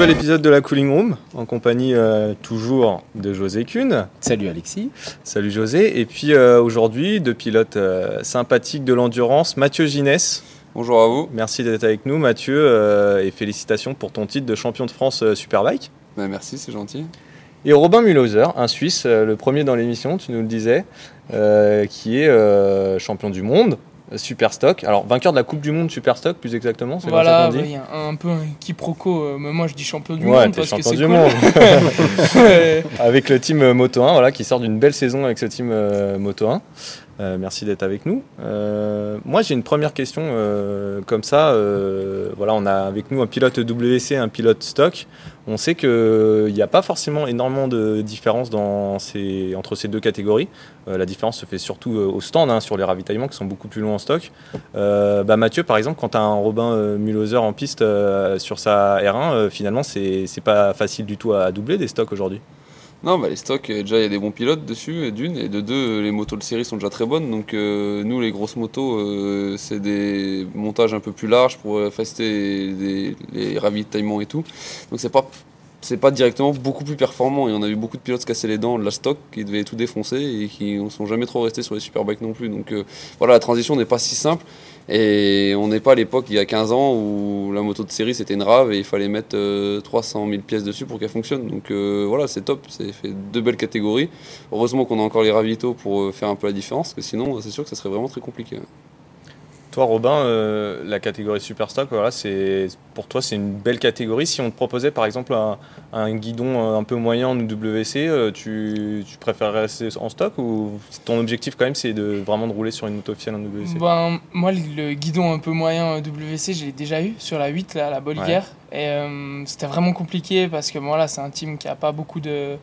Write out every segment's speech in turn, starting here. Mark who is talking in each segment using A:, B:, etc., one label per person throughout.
A: Nouvel épisode de la Cooling Room en compagnie euh, toujours de José Kuhn.
B: Salut Alexis.
A: Salut José. Et puis euh, aujourd'hui, deux pilotes euh, sympathiques de l'endurance, Mathieu Ginès.
C: Bonjour à vous.
A: Merci d'être avec nous Mathieu euh, et félicitations pour ton titre de champion de France euh, Superbike.
C: Ben, merci, c'est gentil.
A: Et Robin Mulhauser, un Suisse, euh, le premier dans l'émission, tu nous le disais, euh, qui est euh, champion du monde, Superstock. Alors vainqueur de la Coupe du Monde Superstock plus exactement, c'est
D: Voilà,
A: comme ça qu'on dit
D: un, un peu un quiproquo. euh, mais moi, je dis champion du
A: Ouais,
D: monde parce que c'est
A: du
D: cool.
A: monde. Avec le team euh, Moto 1, voilà, qui sort d'une belle saison avec ce team euh, Moto 1. Euh, merci d'être avec nous. Euh, moi, j'ai une première question euh, comme ça. voilà, on a avec nous un pilote WC, un pilote stock. On sait qu'il n'y a pas forcément énormément de différence entre ces deux catégories. La différence se fait surtout au stand, hein, sur les ravitaillements qui sont beaucoup plus longs en stock. Bah, Mathieu, par exemple, quand tu as un Robin Mulhauser en piste sur sa R1, euh, finalement, c'est pas facile du tout à doubler des stocks aujourd'hui.
C: Non, bah, les stocks, euh, déjà il y a des bons pilotes dessus, et d'une, et de deux, euh, les motos de série sont déjà très bonnes. Donc euh, nous, les grosses motos, euh, c'est des montages un peu plus larges pour euh, faciliter les, ravitaillements et tout. Donc c'est pas pas directement beaucoup plus performant et on a vu beaucoup de pilotes se casser les dents de la stock qui devaient tout défoncer et qui ne sont jamais trop restés sur les superbikes non plus. Donc euh, voilà, la transition n'est pas si simple et on n'est pas à l'époque il y a 15 ans où la moto de série c'était une rave et il fallait mettre euh, 300 000 pièces dessus pour qu'elle fonctionne. Donc euh, voilà, c'est top, c'est fait deux belles catégories. Heureusement qu'on a encore les ravitaux pour euh, faire un peu la différence parce que sinon c'est sûr que ça serait vraiment très compliqué.
A: Toi, Robin, euh, la catégorie Superstock, voilà, c'est pour toi, c'est une belle catégorie. Si on te proposait, par exemple, un, un guidon un peu moyen en WC, euh, tu, tu préférerais rester en stock ou ton objectif, quand même, c'est de vraiment de rouler sur une moto officielle en WC
D: Ben, moi, le guidon un peu moyen euh, WC, je l'ai déjà eu sur la 8, là, à la Bolliger. Et euh, c'était vraiment compliqué parce que voilà, c'est un team qui a pas beaucoup de,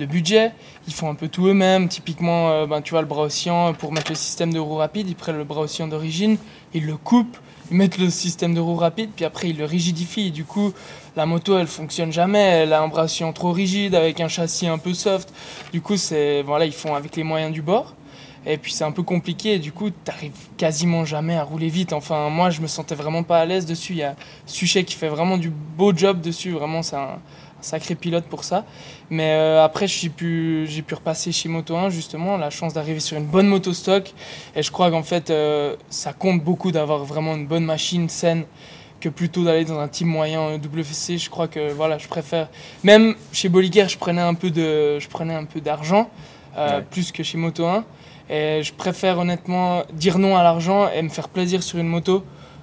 D: de budget. Ils font un peu tout eux-mêmes. Typiquement, euh, ben, tu vois, le bras oscillant, pour mettre le système de roue rapide, ils prennent le bras oscillant d'origine, ils le coupent, ils mettent le système de roue rapide, puis après, ils le rigidifient. Du coup, la moto, elle fonctionne jamais. Elle a un bras oscillant trop rigide avec un châssis un peu soft. Du coup, c'est voilà, ils font avec les moyens du bord. Et puis c'est un peu compliqué, du coup, t'arrives quasiment jamais à rouler vite. Enfin, moi, je me sentais vraiment pas à l'aise dessus. Il y a Suchet qui fait vraiment du beau job dessus, vraiment, c'est un, un sacré pilote pour ça. Mais euh, après, j'ai pu, j'ai pu repasser chez Moto 1, justement, la chance d'arriver sur une bonne moto stock. Et je crois qu'en fait, euh, ça compte beaucoup d'avoir vraiment une bonne machine saine que plutôt d'aller dans un team moyen WC. Je crois que voilà, je préfère. Même chez Bolliger, je prenais un peu de, je prenais un peu d'argent, euh,
A: Ouais.
D: plus que chez Moto 1. Et je préfère honnêtement dire non à l'argent et me faire plaisir sur une moto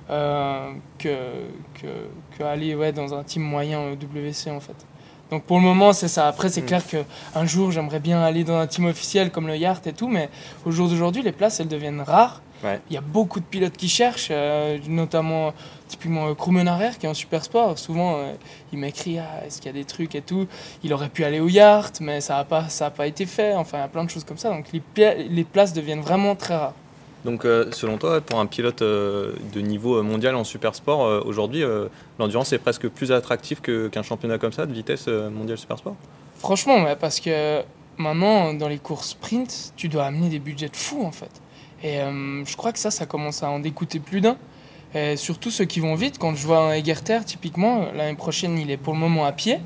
D: euh, que, que, aller ouais, dans un team moyen euh, WC en fait. Donc pour le moment c'est ça. Après c'est
A: Mm.
D: clair que un jour j'aimerais bien aller dans un team officiel comme le Yart et tout, mais au jour d'aujourd'hui les places elles deviennent rares.
A: Ouais.
D: Il y a beaucoup de pilotes qui cherchent, euh, notamment typiquement euh, Krummenarer qui est en super sport. Souvent euh, il m'écrit ah, est-ce qu'il y a des trucs et tout? Il aurait pu aller au Yart, mais ça n'a pas, ça a pas été fait. Enfin il y a plein de choses comme ça. Donc les places deviennent vraiment très rares.
A: Donc, euh, selon toi, pour un pilote euh, de niveau euh, mondial en supersport, aujourd'hui, l'endurance est presque plus attractive que- qu'un championnat comme ça de vitesse euh, mondial supersport?
D: Franchement, parce que maintenant, dans les courses sprint, tu dois amener des budgets de fou, en fait. Et je crois que ça, ça commence à en décoûter plus d'un. Surtout ceux qui vont vite. Quand je vois un Egerter, typiquement, l'année prochaine, il est pour le moment à pied.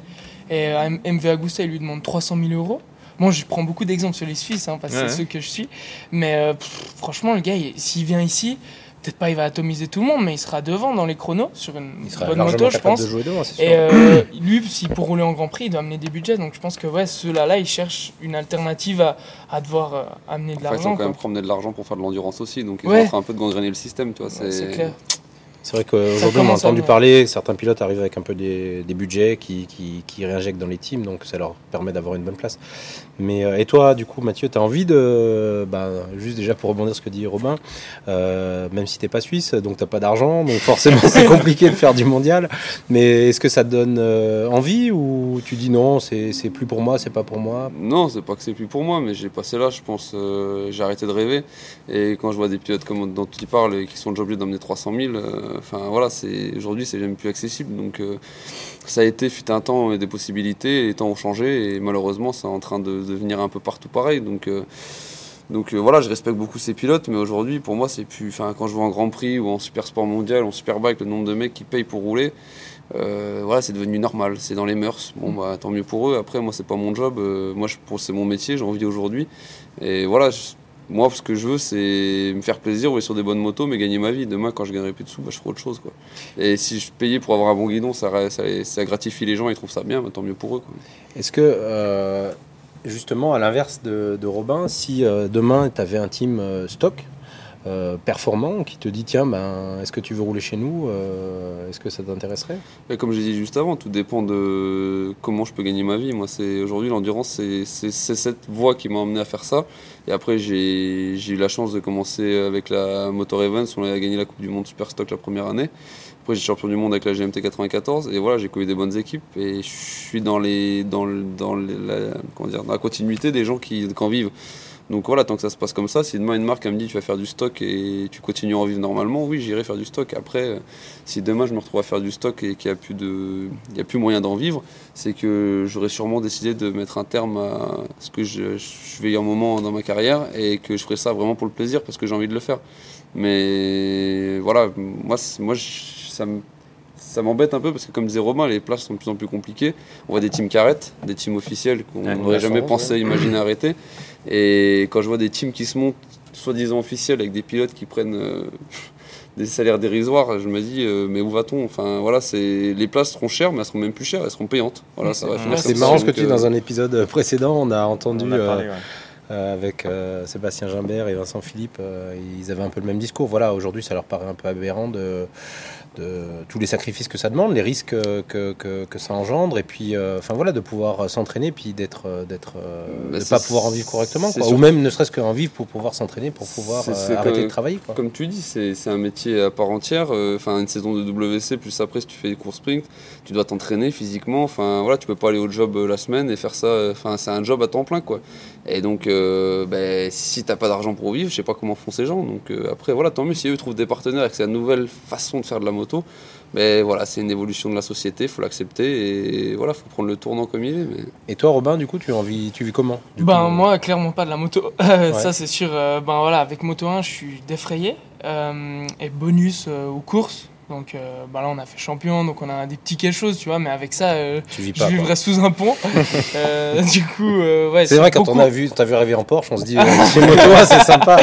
D: Et MV Agusta, il lui demande 300 000 euros. Bon, je prends beaucoup d'exemples sur les Suisses, hein, parce que
A: Ouais,
D: c'est
A: ouais.
D: ceux que je suis. Mais euh, pff, franchement, le gars, il- s'il vient ici, peut-être pas il va atomiser tout le monde, mais il sera devant dans les chronos sur une
B: Il sera
D: bonne moto, je pense.
B: de jouer devant, c'est sûr.
D: Et euh, lui, si pour rouler en Grand Prix, il doit amener des budgets. Donc je pense que ouais, ceux-là, là, ils cherchent une alternative à, à devoir euh, amener de
C: Enfin, ils
D: l'argent.
C: ont quand même
D: quoi.
C: promener de l'argent pour faire de l'endurance aussi, donc ils
D: Ouais.
C: sont en train un peu de gangréner le système. Tu vois,
D: Ouais, C'est clair.
B: C'est vrai qu'aujourd'hui, on a entendu parler, certains pilotes arrivent avec un peu des, des budgets qui, qui, qui réinjectent dans les teams, donc ça leur permet d'avoir une bonne place. Mais, euh, et toi, du coup, Mathieu, tu as envie de. bah, juste déjà pour rebondir sur ce que dit Robin, euh, même si tu pas suisse, donc tu pas d'argent, donc forcément c'est compliqué de faire du mondial. Mais est-ce que ça te donne euh, envie ou tu dis non, c'est plus pour moi, c'est pas pour moi?
C: Non, c'est pas que c'est plus pour moi, mais j'ai passé là, je pense, euh, j'ai arrêté de rêver. Et quand je vois des pilotes comme dont tu parles et qui sont déjà obligés d'emmener 300 000, euh, enfin voilà, c'est aujourd'hui c'est même plus accessible. Donc ça a été, fut un temps, des possibilités, les temps ont changé et malheureusement c'est en train de devenir un peu partout pareil. Donc euh, donc euh, voilà, je respecte beaucoup ces pilotes, mais aujourd'hui pour moi c'est plus, enfin quand je vois en Grand Prix ou en Super Sport mondial, en Superbike, le nombre de mecs qui payent pour rouler. Euh, voilà, c'est devenu normal, c'est dans les mœurs. Bon, bah, tant mieux pour eux. Après, moi, c'est pas mon job. Euh, moi, c'est mon métier, j'ai envie aujourd'hui. Et voilà, moi, ce que je veux, c'est me faire plaisir, rouler sur des bonnes motos, mais gagner ma vie. Demain, quand je gagnerai plus de sous, bah, je ferai autre chose. Quoi. Et si je payais pour avoir un bon guidon, ça, ça, gratifie les gens, ils trouvent ça bien, bah, tant mieux pour eux.
B: Est-ce que, euh, justement, à l'inverse de, Robin, si demain, tu avais un team stock, euh, performant qui te dit tiens ben est-ce que tu veux rouler chez nous euh, est-ce que ça t'intéresserait?
C: Comme j'ai dit juste avant tout dépend de comment je peux gagner ma vie moi c'est aujourd'hui l'endurance c'est cette voie qui m'a emmené à faire ça et après j'ai eu la chance de commencer avec la Motor Evans on a gagné la Coupe du Monde Super Stock la première année. Après j'ai champion du monde avec la GMT 94 et voilà j'ai connu des bonnes équipes et je suis dans les dans, dans la, comment dire, dans la continuité des gens qui, qui en vivent donc voilà, tant que ça se passe comme ça, si demain une marque me dit tu vas faire du stock et tu continues à en vivre normalement, oui, j'irai faire du stock. Après, si demain je me retrouve à faire du stock et qu'il n'y a, plus de, il a plus moyen d'en vivre, c'est que j'aurais sûrement décidé de mettre un terme à ce que je, je vais un moment dans ma carrière et que je ferai ça vraiment pour le plaisir parce que j'ai envie de le faire. Mais voilà, moi, moi ça me ça m'embête un peu parce que comme disait Romain, les places sont de plus en plus compliquées. On voit des teams qui arrêtent, des teams officiels qu'on n'aurait jamais pensé imaginer arrêter. Et quand je vois des teams qui se montent, soi-disant officiels, avec des pilotes qui prennent euh, des salaires dérisoires, je me dis, euh, mais où va-t-on? Enfin voilà, c'est les places seront chères, mais elles seront même plus chères, elles seront payantes. Voilà, ça
B: va C'est marrant ce que tu dis dans un épisode précédent, on a entendu. Euh, avec Sébastien Gimbert et Vincent Philippe, ils avaient un peu le même discours. Voilà, aujourd'hui, ça leur paraît un peu aberrant de, de tous les sacrifices que ça demande, les risques que, que, que ça engendre, et puis euh, enfin voilà, de pouvoir s'entraîner, puis d'être, euh, d'être, euh, bah, de pas pouvoir en vivre correctement, quoi. ou même ne serait-ce qu'en vivre pour pouvoir s'entraîner, pour pouvoir arrêter de travailler. Quoi.
C: Comme tu dis, c'est, un métier à part entière. Enfin, une saison de WC, plus après, si tu fais des courses sprint, tu dois t'entraîner physiquement. Enfin voilà, tu peux pas aller au job la semaine et faire ça. Enfin, c'est un job à temps plein, quoi. Et donc, ben, si t'as pas d'argent pour vivre, je sais pas comment font ces gens. Donc après, voilà, tant mieux si eux trouvent des partenaires et que c'est une nouvelle façon de faire de la mais voilà, c'est une évolution de la société, il faut l'accepter et voilà, faut prendre le tournant comme il est. Mais...
B: Et toi, Robin, du coup, tu, vis, tu vis comment
D: Ben moi, clairement pas de la moto. Ça, c'est sûr. Euh, ben voilà, avec Moto 1, je suis défrayé. Euh, et bonus euh, aux courses, donc euh, bah là, on a fait champion, donc on a des petits quelque chose, tu vois. Mais avec ça, euh, je vivrais sous un pont. Euh, du coup, ouais.
B: C'est vrai, quand on a vu, t'as vu rêver en Porsche, on se dit, chez Moto, c'est sympa.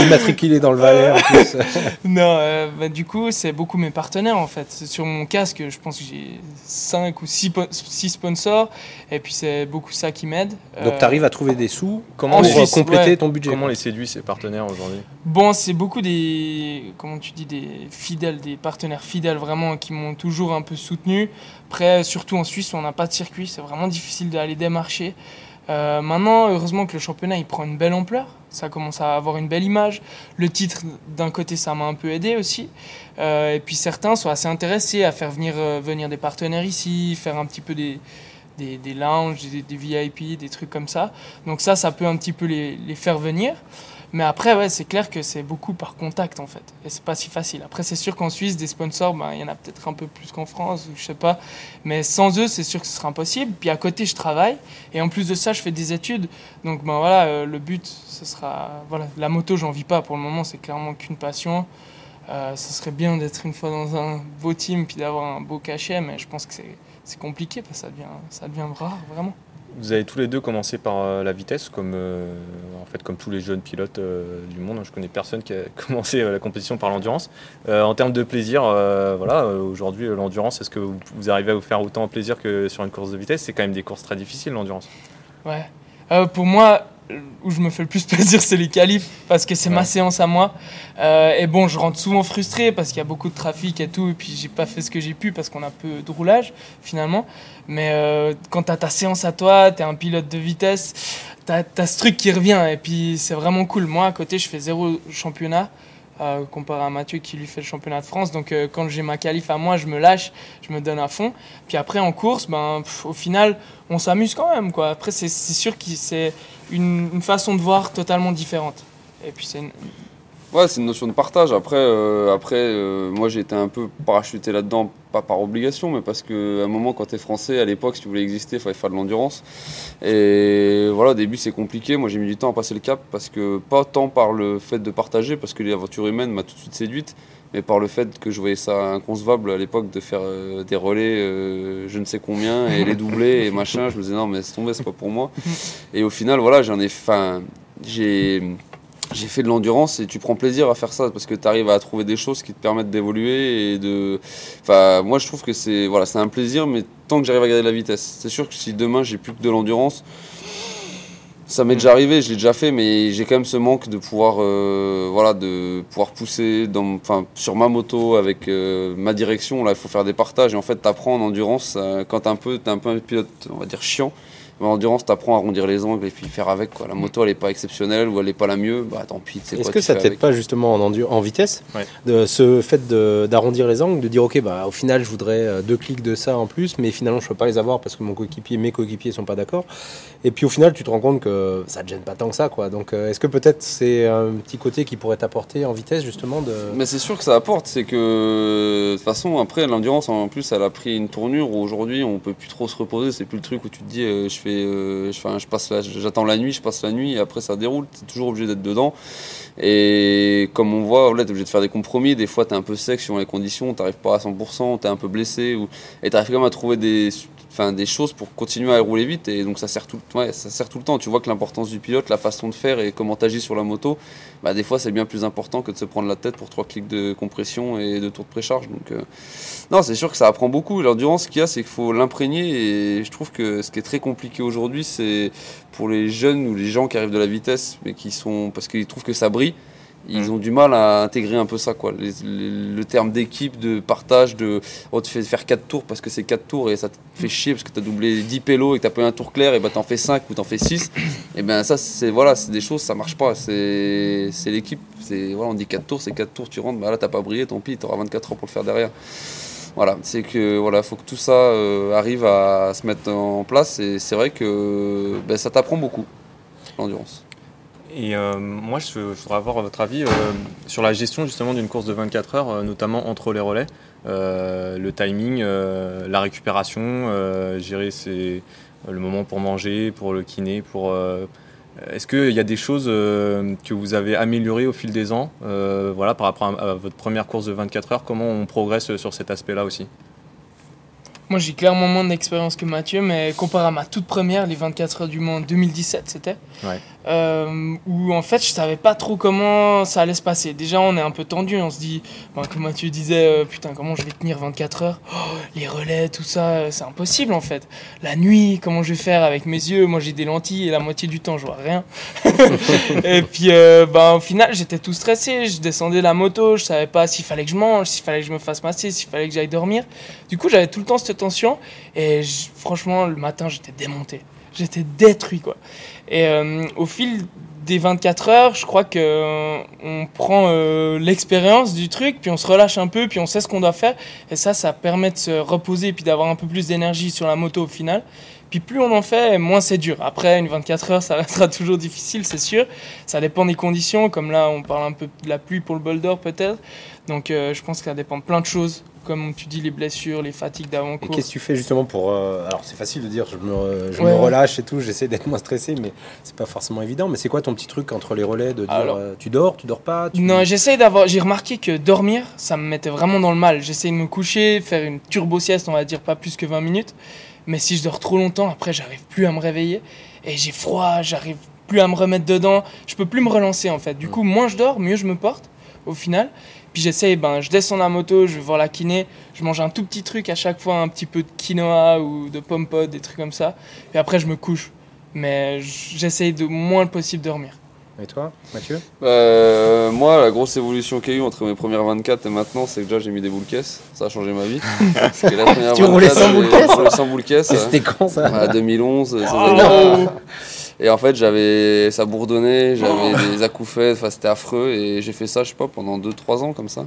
B: Immatriculé dans le Valais en plus.
D: non, bah, du coup, c'est beaucoup mes partenaires en fait. Sur mon casque, je pense que j'ai 5 ou 6, sponsors. Et puis, c'est beaucoup ça qui m'aide.
B: Donc, tu arrives à trouver des sous comment pour compléter ton budget
A: Comment les séduit ces partenaires aujourd'hui?
D: Bon, c'est beaucoup des. Comment tu dis Des fidèles, des partenaires fidèles vraiment qui m'ont toujours un peu soutenu. Après, surtout en Suisse, on n'a pas de circuit, c'est vraiment difficile d'aller démarcher. Euh, maintenant, heureusement que le championnat il prend une belle ampleur, ça commence à avoir une belle image. Le titre, d'un côté, ça m'a un peu aidé aussi. Euh, et puis certains sont assez intéressés à faire venir, euh, venir des partenaires ici, faire un petit peu des, des, des lounges, des, des, VIP, des trucs comme ça. Donc ça, ça peut un petit peu les, les faire venir. Mais après, ouais, c'est clair que c'est beaucoup par contact en fait. Et c'est pas si facile. Après, c'est sûr qu'en Suisse, des sponsors, ben, il y en a peut-être un peu plus qu'en France, ou je sais pas. Mais sans eux, c'est sûr que ce sera impossible. Puis à côté, je travaille. Et en plus de ça, je fais des études. Donc ben voilà, euh, le but, ce sera. Voilà, la moto, j'en vis pas pour le moment, c'est clairement qu'une passion. Euh, ce serait bien d'être une fois dans un beau team puis d'avoir un beau cachet, mais je pense que c'est compliqué parce que ça devient, ça devient rare, vraiment.
A: Vous avez tous les deux commencé par euh, la vitesse, comme, euh, en fait, comme tous les jeunes pilotes euh, du monde. Je connais personne qui a commencé la compétition par l'endurance. en termes de plaisir, voilà, aujourd'hui, l'endurance, est-ce que vous, arrivez à vous faire autant plaisir que sur une course de vitesse? C'est quand même des courses très difficiles, l'endurance.
D: Ouais. pour moi, où je me fais le plus plaisir, c'est les qualifs, parce que c'est ma séance à moi. Euh, et bon, je rentre souvent frustré parce qu'il y a beaucoup de trafic et tout, et puis j'ai pas fait ce que j'ai pu parce qu'on a peu de roulage finalement. Mais euh, quand tu as ta séance à toi, tu es un pilote de vitesse, tu as, ce truc qui revient, et puis c'est vraiment cool. Moi, à côté, je fais zéro championnat. Euh, comparé à Mathieu qui lui fait le championnat de France. Donc euh, quand j'ai ma qualif à moi, je me lâche, je me donne à fond. Puis après en course, ben, au final, on s'amuse quand même. Quoi. Après, c'est sûr que c'est une, façon de voir totalement différente. Et puis c'est
C: Ouais, c'est une notion de partage. Après, euh, après euh, moi j'ai été un peu parachuté là-dedans, pas par obligation, mais parce qu'à un moment, quand tu es français, à l'époque, si tu voulais exister, il fallait faire de l'endurance. Et voilà, au début c'est compliqué. Moi j'ai mis du temps à passer le cap, parce que pas tant par le fait de partager, parce que l'aventure humaine m'a tout de suite séduite, mais par le fait que je voyais ça inconcevable à l'époque de faire euh, des relais, je ne sais combien, et les doubler et machin. Je me disais non, mais c'est tombé, c'est pas pour moi. Et au final, voilà, j'en ai. Fin, j'ai j'ai fait de l'endurance et tu prends plaisir à faire ça parce que tu arrives à trouver des choses qui te permettent d'évoluer et de enfin moi je trouve que c'est voilà c'est un plaisir mais tant que j'arrive à garder la vitesse. C'est sûr que si demain j'ai plus que de l'endurance ça m'est déjà arrivé je l'ai déjà fait mais j'ai quand même ce manque de pouvoir euh, voilà de pouvoir pousser dans enfin sur ma moto avec euh, ma direction. Là il faut faire des partages et en fait tu apprends en endurance euh, quand tu un peu es un peu un pilote on va dire chiant en endurance, tu apprends à arrondir les angles et puis faire avec. Quoi. La moto, elle n'est pas exceptionnelle ou elle n'est pas la mieux, bah tant pis.
B: Est-ce que ça t'aide pas justement en, en vitesse de Ce fait d'arrondir les angles, de dire, ok, bah, au final, je voudrais euh, deux clics de ça en plus, mais finalement, je ne peux pas les avoir parce que mon coéquipier, mes coéquipiers ne sont pas d'accord. Et puis au final, tu te rends compte que ça ne te gêne pas tant que ça. Quoi. Donc euh, est-ce que peut-être c'est un petit côté qui pourrait t'apporter en vitesse justement de...
C: Mais c'est sûr que ça apporte. C'est que de toute façon, après, l'endurance en plus, elle a pris une tournure où aujourd'hui, on peut plus trop se reposer. C'est plus le truc où tu te dis, euh, je fais, je, passe, j'attends la nuit, je passe la nuit et après ça déroule. Tu es toujours obligé d'être dedans. Et comme on voit, tu es obligé de faire des compromis. Des fois, tu es un peu sec sur les conditions, tu n'arrives pas à 100%, tu es un peu blessé. Ou... Et tu arrives quand même à trouver des, des choses pour continuer à rouler vite. Et donc, ça sert tout, ça sert tout le temps. Tu vois que l'importance du pilote, la façon de faire et comment tu agis sur la moto, bah, des fois, c'est bien plus important que de se prendre la tête pour trois clics de compression et deux tours de précharge. Donc, euh, non, c'est sûr que ça apprend beaucoup. L'endurance qu'il y a, c'est qu'il faut l'imprégner. Et je trouve que ce qui est très compliqué aujourd'hui, c'est pour les jeunes ou les gens qui arrivent de la vitesse, mais qui sont. parce qu'ils trouvent que ça brille ils mm. ont du mal à intégrer un peu ça, quoi. le terme d'équipe, de partage, de oh, tu fais faire 4 tours parce que c'est 4 tours et ça te fait chier parce que tu as doublé 10 pélos et que tu as pas un tour clair et bah t'en fais 5 ou t'en fais 6. Et bien ça, c'est voilà, des choses, ça marche pas. C'est l'équipe. Voilà, on dit 4 tours, c'est 4 tours, tu rentres, bah là t'as pas brillé, tant pis, tu auras 24 heures pour le faire derrière. Voilà, c'est que voilà, faut que tout ça euh, arrive à se mettre en place et c'est vrai que ben, ça t'apprend beaucoup, l'endurance.
A: Et euh, moi, je, voudrais avoir votre avis euh, sur la gestion justement d'une course de 24 heures, euh, notamment entre les relais, le timing, la récupération, gérer le moment pour manger, pour le kiné, pour est-ce qu'il y a des choses que vous avez améliorées au fil des ans, voilà, par rapport à, votre première course de 24 heures? Comment on progresse sur cet aspect-là aussi?
D: Moi, j'ai clairement moins d'expérience que Mathieu, mais comparé à ma toute première, les 24 heures du Mans 2017, c'était. Ouais euh, où en fait je savais pas trop comment ça allait se passer. Déjà on est un peu tendu, on se dit, ben, comme Mathieu disait, euh, putain comment je vais tenir 24 heures, oh, les relais, tout ça, euh, c'est impossible en fait. La nuit, comment je vais faire avec mes yeux, moi j'ai des lentilles et la moitié du temps je vois rien. et puis euh, ben, au final j'étais tout stressé, je descendais la moto, je savais pas s'il fallait que je mange, s'il fallait que je me fasse masser, s'il fallait que j'aille dormir. Du coup j'avais tout le temps cette tension et franchement le matin j'étais démonté j'étais détruit quoi. Et euh, au fil des 24 heures, je crois que euh, on prend euh, l'expérience du truc, puis on se relâche un peu, puis on sait ce qu'on doit faire. Et ça, ça permet de se reposer, puis d'avoir un peu plus d'énergie sur la moto au final. Puis plus on en fait, moins c'est dur. Après, une 24 heures, ça restera toujours difficile, c'est sûr. Ça dépend des conditions, comme là, on parle un peu de la pluie pour le bol d'or peut-être. Donc je pense que ça dépend de plein de choses comme tu dis, les blessures, les fatigues d'avant-course.
B: Et qu'est-ce que tu fais justement pour. Euh, alors, c'est facile de dire, je me, je me relâche et tout, j'essaie d'être moins stressé, mais c'est pas forcément évident. Mais c'est quoi ton petit truc entre les relais de dire euh, tu dors, tu dors pas
D: Non, j'essaie d'avoir. J'ai remarqué que dormir, ça me mettait vraiment dans le mal. J'essaie de me coucher, faire une turbo sieste, on va dire pas plus que 20 minutes. Mais si je dors trop longtemps, après, j'arrive plus à me réveiller. Et j'ai froid, j'arrive plus à me remettre dedans. Je peux plus me relancer en fait. Du mm. coup, moins je dors, mieux je me porte au final. Puis j'essaye, ben, je descends la moto, je vais voir la kiné, je mange un tout petit truc à chaque fois, un petit peu de quinoa ou de pomme pote, des trucs comme ça. Et après, je me couche. Mais j'essaye de moins le possible dormir.
B: Et toi, Mathieu?
C: Bah, Moi, la grosse évolution qu'il y a eu entre mes premières 24 et maintenant, c'est que déjà j'ai mis des boules caisses. Ça a changé ma vie.
B: tu roulais sans boules caisses
C: sans boules caisses.
B: C'était quand ça?
C: 2011. Oh et en fait, j'avais, ça bourdonnait, j'avais oh. des acouphènes, enfin, c'était affreux. Et j'ai fait ça, je sais pas, pendant 2-3 ans comme ça.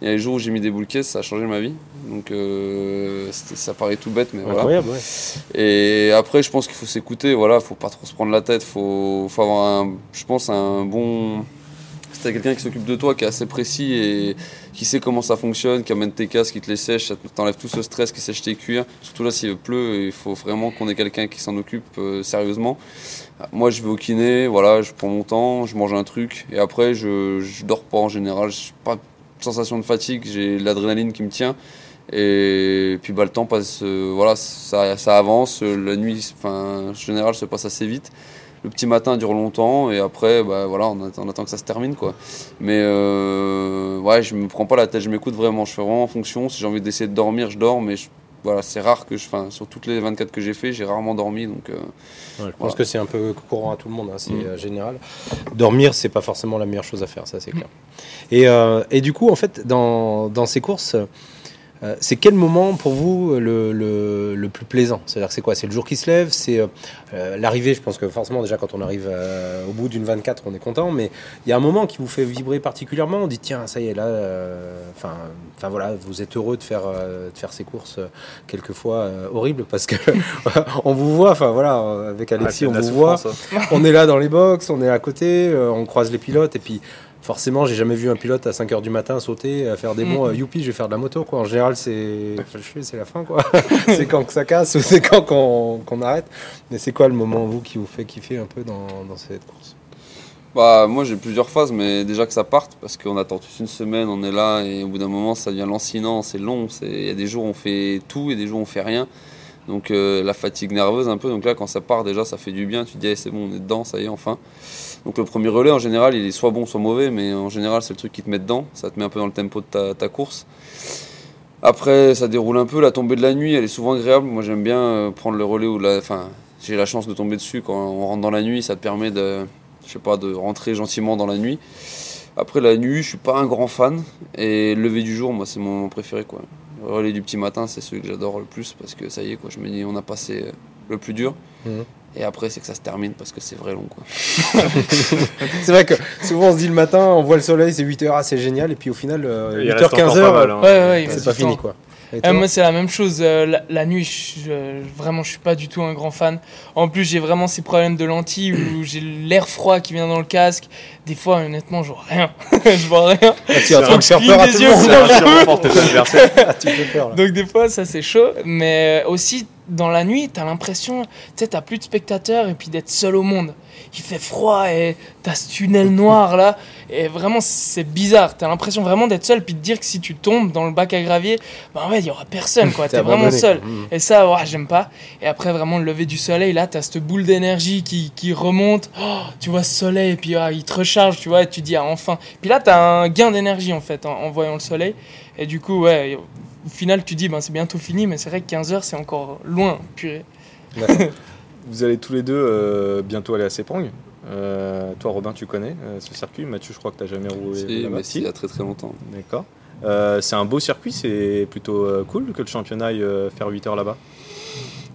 C: Il y a les jours où j'ai mis des boules ça a changé ma vie. Donc euh, ça paraît tout bête, mais
B: Incroyable,
C: voilà. Ouais. Et après, je pense qu'il faut s'écouter. Voilà, faut pas trop se prendre la tête. Faut, faut avoir, un, je pense, un bon Si t'as quelqu'un qui s'occupe de toi, qui est assez précis et qui sait comment ça fonctionne, qui amène tes casques, qui te les sèche, t'enlève tout ce stress, qui sèche tes cuirs. Surtout là, s'il pleut, il faut vraiment qu'on ait quelqu'un qui s'en occupe euh, sérieusement. Moi, je vais au kiné, voilà, je prends mon temps, je mange un truc et après, je, je dors pas en général. J'ai pas de sensation de fatigue, j'ai l'adrénaline qui me tient. Et puis bah, le temps passe, euh, voilà, ça, ça avance. La nuit, en général, se passe assez vite le petit matin dure longtemps et après bah, voilà on attend, que ça se termine quoi. Mais euh, ouais je me prends pas la tête je m'écoute vraiment je fais vraiment en fonction. Si j'ai envie d'essayer de dormir je dors mais voilà c'est rare que je enfin sur toutes les 24 que j'ai fait j'ai rarement dormi donc euh,
B: je pense que c'est un peu courant à tout le monde hein, c'est mm. euh, général. Dormir c'est pas forcément la meilleure chose à faire ça c'est clair. Et, et, du coup en fait dans, dans ces courses euh, c'est quel moment pour vous le, le, plus plaisant? C'est-à-dire c'est quoi? C'est le jour qui se lève? C'est euh, euh, l'arrivée Je pense que forcément déjà quand on arrive au bout d'une 24 on est content, mais il y a un moment qui vous fait vibrer particulièrement. On dit tiens ça y est là, enfin enfin voilà vous êtes heureux de faire de faire ces courses quelquefois horribles parce que on vous voit. Enfin voilà avec Alexis on vous voit. on est là dans les box, on est à côté, on croise les pilotes et puis forcément, j'ai jamais vu un pilote à 5h du matin sauter, à faire des bons, mm. youpi, je vais faire de la moto. Quoi. En général, c'est c'est la fin. quoi. c'est quand que ça casse ou c'est quand qu'on arrête. Mais c'est quoi le moment, vous, qui vous fait kiffer un peu dans, dans cette course?
C: Bah, moi j'ai plusieurs phases, mais déjà que ça parte, parce qu'on attend toute une semaine, on est là, et au bout d'un moment ça devient lancinant, c'est long. Il y a des jours où on fait tout et des jours où on fait rien. Donc euh, la fatigue nerveuse un peu. Donc là, quand ça part, déjà, ça fait du bien. Tu te dis, c'est bon, on est dedans, ça y est, enfin. Donc le premier relais, en général, il est soit bon, soit mauvais, mais en général, c'est le truc qui te met dedans. Ça te met un peu dans le tempo de ta, course. Après, ça déroule un peu. La tombée de la nuit, elle est souvent agréable. Moi, j'aime bien euh, prendre le relais ou la. Enfin, j'ai la chance de tomber dessus quand on rentre dans la nuit. Ça te permet de, je sais pas, de rentrer gentiment dans la nuit. Après la nuit, je suis pas un grand fan. Et le lever du jour, moi, c'est mon préféré, quoi. Le relais du petit matin, c'est celui que j'adore le plus parce que ça y est, quoi. Je me dis, on a passé le plus dur. Mhm. Et après, c'est que ça se termine parce que c'est vrai long. Quoi.
B: c'est vrai que souvent on se dit le matin, on voit le soleil, c'est 8h, ah, c'est génial. Et puis au final, 8h, 15h, c'est pas fini. quoi.
D: Euh, moi, c'est la même chose. Euh, la, nuit, je, vraiment, je suis pas du tout un grand fan. En plus, j'ai vraiment ces problèmes de lentilles où j'ai l'air froid qui vient dans le casque. Des fois, honnêtement, je vois rien. je vois rien.
B: Ah, tu vas faire peur à tout
D: le monde. Donc, des fois, ça, c'est chaud. Mais aussi, dans la nuit, tu as l'impression, tu sais, t'as plus de spectateurs et puis d'être seul au monde. Il fait froid et t'as ce tunnel noir là. Et vraiment, c'est bizarre. T'as l'impression vraiment d'être seul puis de dire que si tu tombes dans le bac à gravier, bah ouais, il y aura personne quoi. T'es vraiment seul. Mmh. Et ça, ouais, j'aime pas. Et après, vraiment, le lever du soleil, là, t'as cette boule d'énergie qui, qui, remonte. Oh, tu vois ce soleil et puis ah, il te recharge, tu vois, et tu dis ah, enfin. Puis là, t'as un gain d'énergie en fait en, en voyant le soleil. Et du coup, ouais, au final, tu dis, ben, c'est bientôt fini, mais c'est vrai que 15 heures, c'est encore loin, purée.
A: Vous allez tous les deux euh, bientôt aller à Sepang. Euh, toi, Robin, tu connais euh, ce circuit. Mathieu, je crois que tu n'as jamais roulé
C: là-bas. il y a très très longtemps.
A: D'accord. c'est un beau circuit, c'est plutôt cool que le championnat aille faire 8 heures là-bas.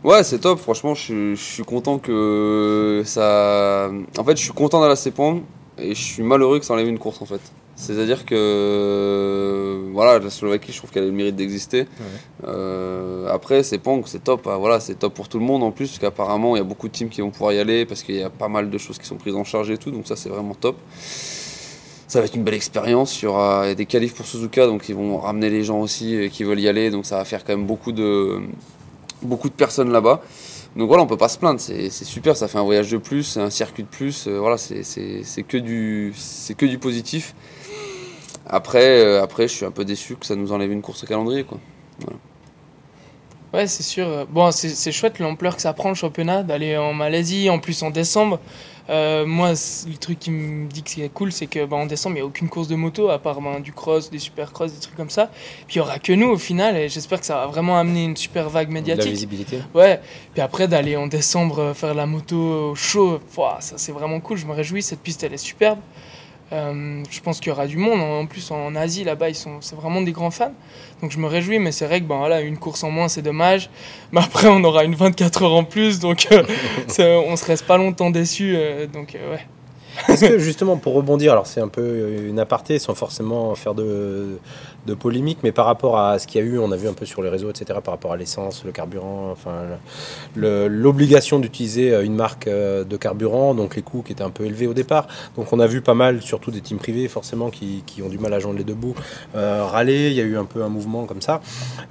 C: Ouais, c'est top. Franchement, je, suis content que ça. En fait, je suis content d'aller à Sepang et je suis malheureux que ça enlève une course en fait. C'est-à-dire que voilà, la Slovaquie, je trouve qu'elle a le mérite d'exister. Euh, après, c'est Pong, c'est top. Hein. voilà, c'est top pour tout le monde en plus, parce qu'apparemment, il y a beaucoup de teams qui vont pouvoir y aller parce qu'il y a pas mal de choses qui sont prises en charge et tout. Donc ça, c'est vraiment top. Ça va être une belle expérience. Il y aura des qualifs pour Suzuka, donc ils vont ramener les gens aussi euh, qui veulent y aller. Donc ça va faire quand même beaucoup de beaucoup de personnes là-bas. Donc voilà, on peut pas se plaindre, c'est super, ça fait un voyage de plus, un circuit de plus, euh, voilà, c'est que, du, que du positif. Après, euh, après, je suis un peu déçu que ça nous enlève une course au calendrier. Quoi.
D: Ouais, c'est sûr. Bon, c'est chouette l'ampleur que ça prend le championnat, d'aller en Malaisie, en plus en décembre. Euh, moi, le truc qui me dit que c'est cool, c'est que bah, en décembre, il n'y a aucune course de moto, à part ben, du cross, des super cross, des trucs comme ça. Puis il n'y aura que nous au final, et j'espère que ça va vraiment amener une super vague médiatique. La
B: visibilité.
D: Ouais. Puis après, d'aller en décembre euh, faire la moto chaud, ça c'est vraiment cool, je me réjouis. Cette piste, elle est superbe. Euh, je pense qu'il y aura du monde. En plus, en Asie, là-bas, ils sont, c'est vraiment des grands fans. Donc je me réjouis, mais c'est vrai que ben, voilà, une course en moins, c'est dommage. Mais après, on aura une 24 heures en plus, donc euh, on ne se reste pas longtemps déçu. Euh, donc ouais.
B: Est-ce que justement, pour rebondir, alors c'est un peu une aparté sans forcément faire de, de polémique, mais par rapport à ce qu'il y a eu, on a vu un peu sur les réseaux, etc., par rapport à l'essence, le carburant, enfin l'obligation d'utiliser euh, une marque euh, de carburant, donc les coûts qui étaient un peu élevés au départ. Donc on a vu pas mal, surtout des teams privés forcément, qui, qui ont du mal à joindre les deux bouts, euh, râler. Il y a eu un peu un mouvement comme ça.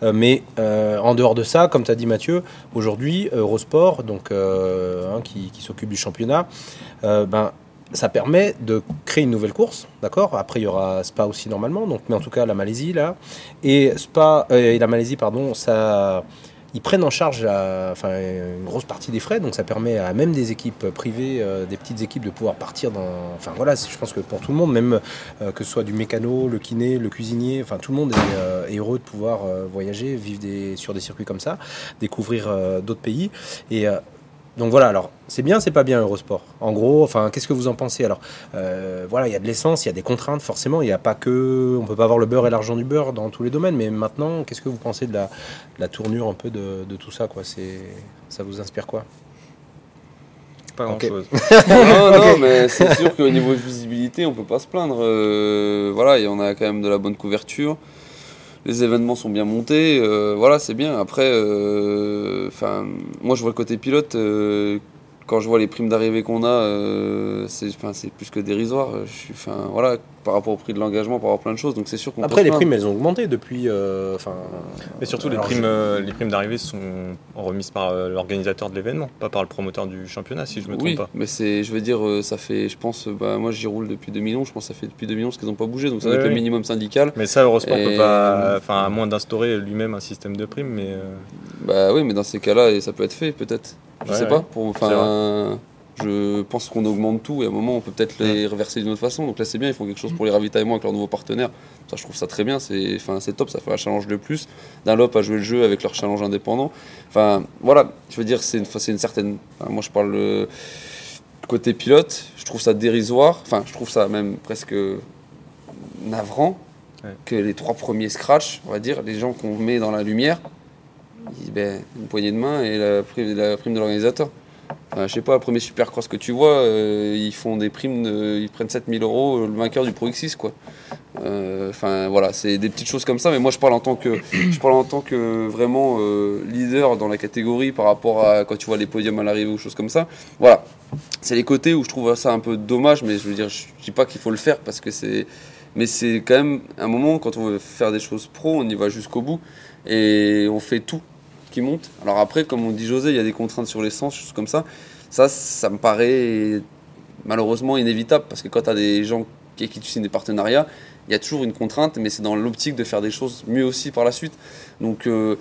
B: Euh, mais euh, en dehors de ça, comme tu as dit Mathieu, aujourd'hui, Eurosport, donc, euh, hein, qui, qui s'occupe du championnat, euh, ben, ça permet de créer une nouvelle course, d'accord? Après, il y aura Spa aussi normalement, donc, mais en tout cas la Malaisie là. Et Spa euh, et la Malaisie, pardon, ça, ils prennent en charge la- enfin, une grosse partie des frais, donc ça permet à même des équipes privées, euh, des petites équipes de pouvoir partir dans. Enfin voilà, je pense que pour tout le monde, même euh, que ce soit du mécano, le kiné, le cuisinier, enfin tout le monde est, euh, est heureux de pouvoir euh, voyager, vivre des, sur des circuits comme ça, découvrir euh, d'autres pays. Et euh, donc voilà, alors c'est bien, c'est pas bien Eurosport. En gros, enfin, qu'est-ce que vous en pensez? Alors, euh, voilà, il y a de l'essence, il y a des contraintes, forcément. Il n'y a pas que, on peut pas avoir le beurre et l'argent du beurre dans tous les domaines. Mais maintenant, qu'est-ce que vous pensez de la, de la tournure un peu de, de tout ça, quoi? C'est, ça vous inspire quoi?
A: Pas
B: Ok.
A: grand chose.
C: non, non, mais c'est sûr qu'au niveau de visibilité, on peut pas se plaindre. Euh, voilà, et on a quand même de la bonne couverture. Les événements sont bien montés. euh, voilà, c'est bien. Après, euh, moi, je vois le côté pilote. euh, quand je vois les primes d'arrivée qu'on a, c'est, plus que dérisoire. Par rapport au prix de l'engagement, par rapport à plein de choses. Donc c'est sûr qu'on
B: Après, les primes, elles ont augmenté depuis. euh, Enfin.
A: Mais surtout, les primes,
B: je-
A: euh, les primes d'arrivée sont remises par euh, l'organisateur de l'événement, pas par le promoteur du championnat, si je me trompe
C: Oui,
A: pas.
C: mais c'est, je veux dire, ça fait, je pense, bah, moi j'y roule depuis 2011, je pense que ça fait depuis 2011 qu'ils n'ont pas bougé, donc ça doit
A: Ouais,
C: être le minimum syndical.
A: Mais ça, Eurosport
C: Et-
A: peut pas, enfin, à moins d'instaurer lui-même un système de primes, mais
C: Bah oui, mais dans ces cas-là, ça peut être fait peut-être. Je
A: Ouais,
C: sais
A: ouais.
C: pas. Pour, enfin, je pense qu'on augmente tout et à un moment on peut peut-être les reverser d'une autre façon. Donc là c'est bien, ils font quelque chose pour les ravitaillements avec leurs nouveaux partenaires. Ça je trouve ça très bien, c'est enfin, top, ça fait un challenge de plus. Dunlop a joué le jeu avec leur challenge indépendant. Enfin voilà, je veux dire c'est une, certaine. enfin, moi je parle euh, côté pilote, je trouve ça dérisoire. Enfin je trouve ça même presque navrant
A: Ouais.
C: que les trois premiers scratch, on va dire, les gens qu'on met dans la lumière, ils- ben, une poignée de main et la prime, la prime de l'organisateur. Je sais pas, le premier supercross que tu vois, euh, ils font des primes, ils prennent 7000 euros le vainqueur du Pro X6 quoi. Euh, Enfin voilà, c'est des petites choses comme ça, mais moi je parle en tant que, je parle en tant que vraiment euh, leader dans la catégorie par rapport à quand tu vois les podiums à l'arrivée ou choses comme ça. Voilà, c'est les côtés où je trouve ça un peu dommage, mais je veux dire, je dis pas qu'il faut le faire parce que c'est, mais c'est quand même un moment quand on veut faire des choses pro, on y va jusqu'au bout et on fait tout qui monte. Alors après, comme on dit José, il y a des contraintes sur l'essence, choses comme ça. Ça, ça me paraît malheureusement inévitable parce que quand tu as des gens qui, qui tu signes des partenariats, il y a toujours une contrainte, mais c'est dans l'optique de faire des choses mieux aussi par la suite. Donc euh,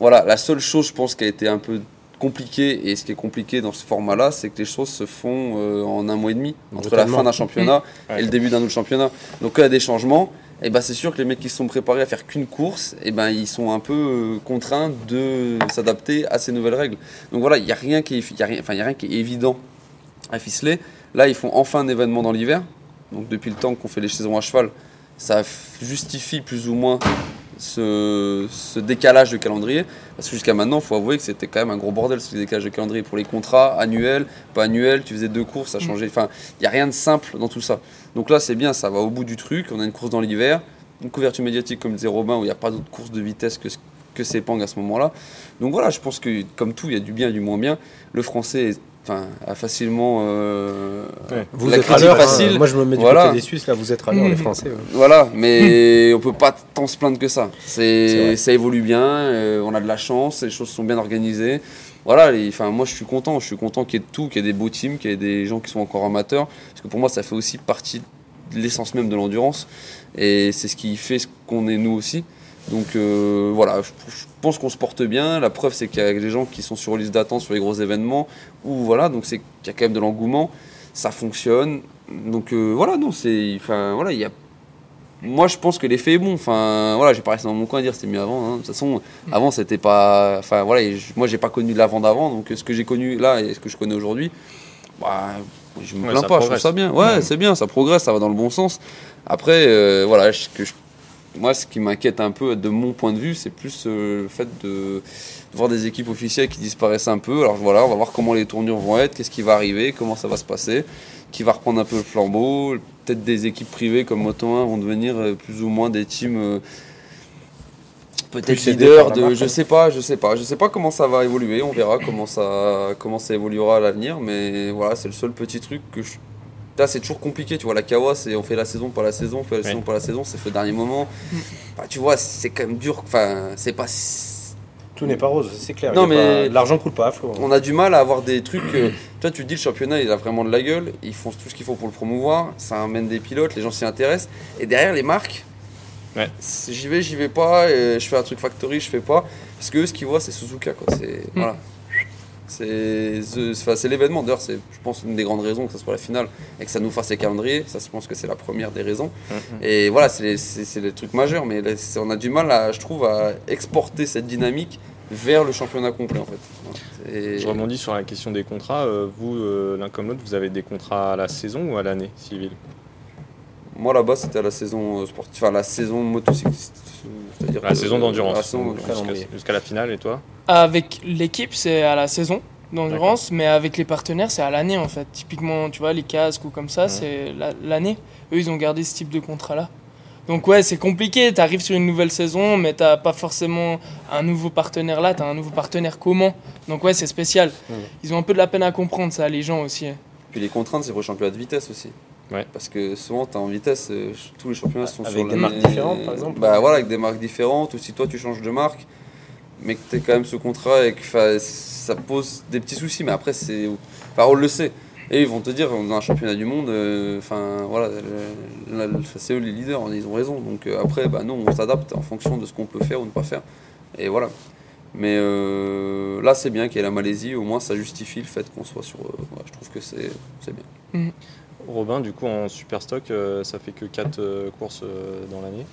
C: voilà, la seule chose, je pense, qui a été un peu compliquée, et ce qui est compliqué dans ce format-là, c'est que les choses se font euh, en un mois et demi, entre la fin d'un championnat et le début d'un autre championnat. Donc quand il y a des changements, et ben c'est sûr que les mecs qui sont préparés à faire qu'une course, et ben ils sont un peu euh, contraints de s'adapter à ces nouvelles règles. Donc voilà, il n'y a rien qui est, y a rien, enfin, a rien qui est évident à ficeler. Là, ils font enfin un événement dans l'hiver. Donc depuis le temps qu'on fait les saisons à cheval, ça justifie plus ou moins ce, ce décalage de calendrier. Parce que jusqu'à maintenant, il faut avouer que c'était quand même un gros bordel ce décalage de calendrier pour les contrats annuels, pas annuels. Tu faisais deux courses, ça changeait. Enfin, il n'y a rien de simple dans tout ça. Donc là, c'est bien, ça va au bout du truc. On a une course dans l'hiver, une couverture médiatique comme disait Robin, où il n'y a pas d'autre course de vitesse que, que Sepang à ce moment-là. Donc voilà, je pense que comme tout, il y a du bien et du moins bien. Le français est- enfin, a facilement euh,
A: Ouais.
B: Vous
C: la
B: êtes à hein.
C: facile.
B: Moi, je me mets du
C: Voilà.
B: côté des Suisses. Là, vous êtes à l'heure, les
D: Mhm.
B: Français. ouais.
C: Voilà, mais on peut pas tant se plaindre que ça.
B: C'est
C: ça évolue bien, euh, on a de la chance, les choses sont bien organisées. Voilà, les- enfin moi je suis content, je suis content qu'il y ait de tout, qu'il y ait des beaux teams, qu'il y ait des gens qui sont encore amateurs, parce que pour moi ça fait aussi partie de l'essence même de l'endurance, et c'est ce qui fait ce qu'on est nous aussi. Donc euh, voilà, je, je pense qu'on se porte bien. La preuve, c'est qu'il y a des gens qui sont sur liste d'attente sur les gros événements. Ou voilà, donc c'est qu'il y a quand même de l'engouement. Ça fonctionne. Donc euh, voilà, non, c'est, enfin voilà, il y a. Moi, je pense que l'effet est bon. Enfin voilà, j'ai pas resté dans mon coin à dire c'était mieux avant. hein. De toute façon, avant c'était pas. Enfin voilà, et je- moi j'ai pas connu l'avant d'avant. Donc ce que j'ai connu là et ce que je connais aujourd'hui, bah, je me
A: Ouais,
C: plains pas. Je trouve ça bien. Ouais,
A: Ouais.
C: c'est bien, ça progresse, ça va dans le bon sens. Après, euh, voilà, ce que je moi, ce qui m'inquiète un peu de mon point de vue, c'est plus euh, le fait de voir des équipes officielles qui disparaissent un peu. Alors voilà, on va voir comment les tournures vont être, qu'est-ce qui va arriver, comment ça va se passer, qui va reprendre un peu le flambeau. Peut-être des équipes privées comme Moto 1 vont devenir euh, plus ou moins des teams euh, peut-être leaders de je sais pas, je sais pas, je sais pas comment ça va évoluer, on verra comment ça comment ça évoluera à l'avenir mais voilà, c'est le seul petit truc que je Là, c'est toujours compliqué, tu vois. La Kawa, c'est on fait la saison, pas la saison, on fait la
A: Ouais.
C: saison, pas la saison, c'est fait au dernier moment. Bah, tu vois, c'est quand même dur. Enfin, c'est pas.
B: Tout n'est pas rose, c'est clair.
C: Non, mais-
B: pas- L'argent coule pas à flot.
C: On a du mal à avoir des trucs. euh, toi, tu te dis le championnat, il a vraiment de la gueule. Ils font tout ce qu'il faut pour le promouvoir. Ça amène des pilotes, les gens s'y intéressent. Et derrière, les marques,
A: Ouais.
C: j'y vais, j'y vais pas. et je fais un truc factory, je fais pas. Parce que eux, ce qu'ils voient, c'est Suzuka. Quoi. C'est voilà. C'est l'événement. D'ailleurs, c'est, je pense, une des grandes raisons que ce soit la finale et que ça nous fasse les calendriers. Ça, je pense que c'est la première des raisons. Et voilà, c'est les, trucs majeurs. Mais on a du mal, à, je trouve, à exporter cette dynamique vers le championnat complet, en fait. C'est-
A: Je rebondis sur la question des contrats. Euh, vous, euh, l'un comme l'autre, vous avez des contrats à la saison ou à l'année civile
C: Moi là-bas c'était à la saison euh, sportive, enfin la saison motocycliste. c'est-à-dire
A: La saison d'endurance. Jusqu'à la finale, et toi
D: Avec l'équipe, c'est à la saison d'endurance, mais avec les partenaires, c'est à l'année en fait. Typiquement, tu vois, les casques ou comme ça, c'est la- l'année. Eux, ils ont gardé ce type de contrat-là. Donc ouais, c'est compliqué. Tu arrives sur une nouvelle saison, mais t'as pas forcément un nouveau partenaire là. Tu as un nouveau partenaire comment Donc ouais, c'est spécial. Ils ont un peu de la peine à comprendre ça, les gens aussi.
C: Puis les contraintes c'est pour le championnat de vitesse aussi.
A: Ouais.
C: Parce que souvent tu es en vitesse, euh, tous les championnats sont
B: Avec
C: sur
B: des marques différentes, par exemple
C: Bah voilà, avec des marques différentes, ou si toi tu changes de marque, mais que tu quand même ce contrat et que ça pose des petits soucis, mais après c'est. Enfin, on le sait. Et ils vont te dire, dans un championnat du monde, euh, enfin voilà, c'est eux les leaders, ils ont raison. Donc euh, après, bah non, on s'adapte en fonction de ce qu'on peut faire ou ne pas faire. Et voilà. Mais euh, là, c'est bien qu'il y ait la Malaisie, au moins ça justifie le fait qu'on soit sur. euh, ouais, je trouve que c'est c'est bien.
A: Robin, du coup, en super stock, euh, ça fait que 4 courses euh, dans l'année.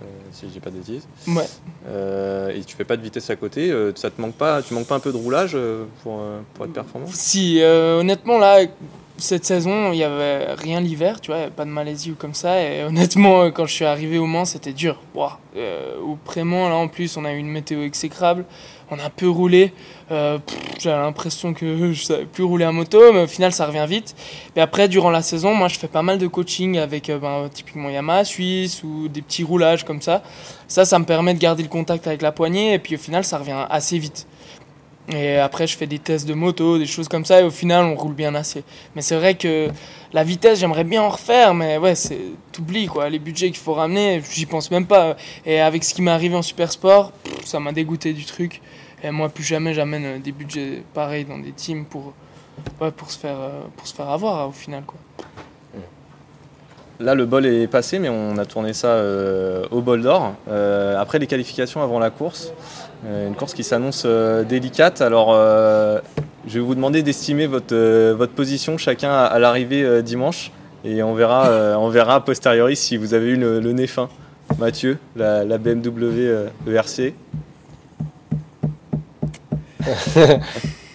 A: Euh, si je dis pas de bêtises.
D: Ouais.
A: Euh, et tu fais pas de vitesse à côté, euh, ça te manque pas, tu manques pas un peu de roulage euh, pour, euh, pour être performant?
D: Si, euh, honnêtement, là, cette saison, il n'y avait rien l'hiver, tu vois, pas de Malaisie ou comme ça. Et honnêtement, euh, quand je suis arrivé au Mans, c'était dur. Ouah. Euh, au Prémont, là, en plus, on a eu une météo exécrable. On a peu roulé. Euh, J'avais l'impression que je savais plus rouler à moto, mais au final, ça revient vite. Mais après, durant la saison, moi, je fais pas mal de coaching avec euh, ben, typiquement Yamaha Suisse ou des petits roulages comme ça. Ça, ça me permet de garder le contact avec la poignée. Et puis, au final, ça revient assez vite. Et après, je fais des tests de moto, des choses comme ça, et au final, on roule bien assez. Mais c'est vrai que la vitesse, j'aimerais bien en refaire, mais ouais, c'est t'oublies quoi. Les budgets qu'il faut ramener, j'y pense même pas. Et avec ce qui m'est arrivé en super sport, ça m'a dégoûté du truc. Et moi, plus jamais, j'amène euh, des budgets pareils dans des teams pour, ouais, pour, se, faire, euh, pour se faire avoir au final. Quoi.
A: Là, le bol est passé, mais on a tourné ça euh, au bol d'or. Euh, après les qualifications avant la course, euh, une course qui s'annonce euh, délicate. Alors, euh, je vais vous demander d'estimer votre, euh, votre position chacun à, à l'arrivée euh, dimanche. Et on verra, euh, on verra a posteriori si vous avez eu le, le nez fin. Mathieu, la, la BMW euh, ERC.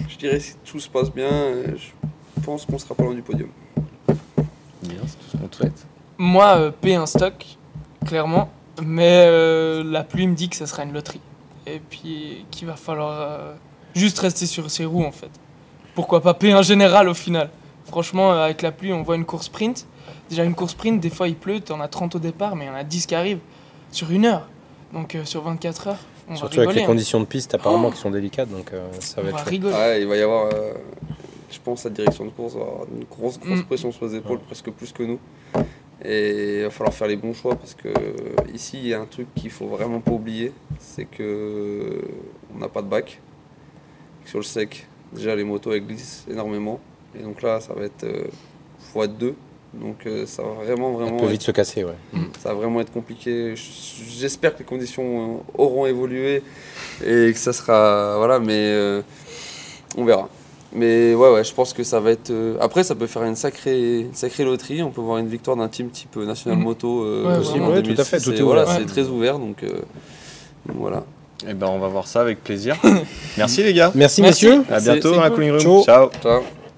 C: Je dirais si tout se passe bien, je pense qu'on sera pas loin du podium.
A: Bien, c'est tout ce qu'on te souhaite.
D: Moi, euh, P1 stock, clairement. Mais euh, la pluie me dit que ça sera une loterie. Et puis qu'il va falloir euh, juste rester sur ses roues en fait. Pourquoi pas P1 général au final Franchement, euh, avec la pluie, on voit une course sprint. Déjà, une course sprint, des fois il pleut, t'en as 30 au départ, mais il y en a 10 qui arrivent sur une heure. Donc euh, sur 24 heures, on
B: Surtout
D: va
B: avec
D: rigoler.
B: les
D: hein.
B: conditions de piste apparemment
D: Oh
B: qui sont délicates, donc euh, ça va être
D: rigoler.
C: Ouais, il va y avoir, euh, je pense, la direction de course va avoir une grosse, grosse
D: Mm.
C: pression sur les épaules, presque plus que nous. Et il va falloir faire les bons choix parce que ici, il y a un truc qu'il faut vraiment pas oublier, c'est que on n'a pas de bac. Sur le sec, déjà les motos elles glissent énormément. Et donc là, ça va être euh, x2. Donc euh, ça va vraiment,
B: Ça
C: vraiment
B: peut
C: être
B: vite se casser, ouais.
C: ça va vraiment être compliqué. J'espère que les conditions euh, auront évolué et que ça sera. Voilà, mais euh, on verra. Mais ouais, ouais, je pense que ça va être. euh, Après, ça peut faire une sacrée, une sacrée loterie. On peut voir une victoire d'un team type euh, National
D: Mhm.
C: Moto. euh,
D: Ouais,
B: Ouais, tout à fait,
C: 2006,
B: tout
C: et
B: est
C: voilà,
B: ouvert.
C: c'est très ouvert. Donc, euh, donc voilà.
A: Eh ben, on va voir ça avec plaisir. Merci les gars.
B: Merci,
D: Merci.
B: messieurs.
A: À bientôt dans la
C: cool.
A: cooling room.
B: Ciao.
A: Ciao.
C: Ciao.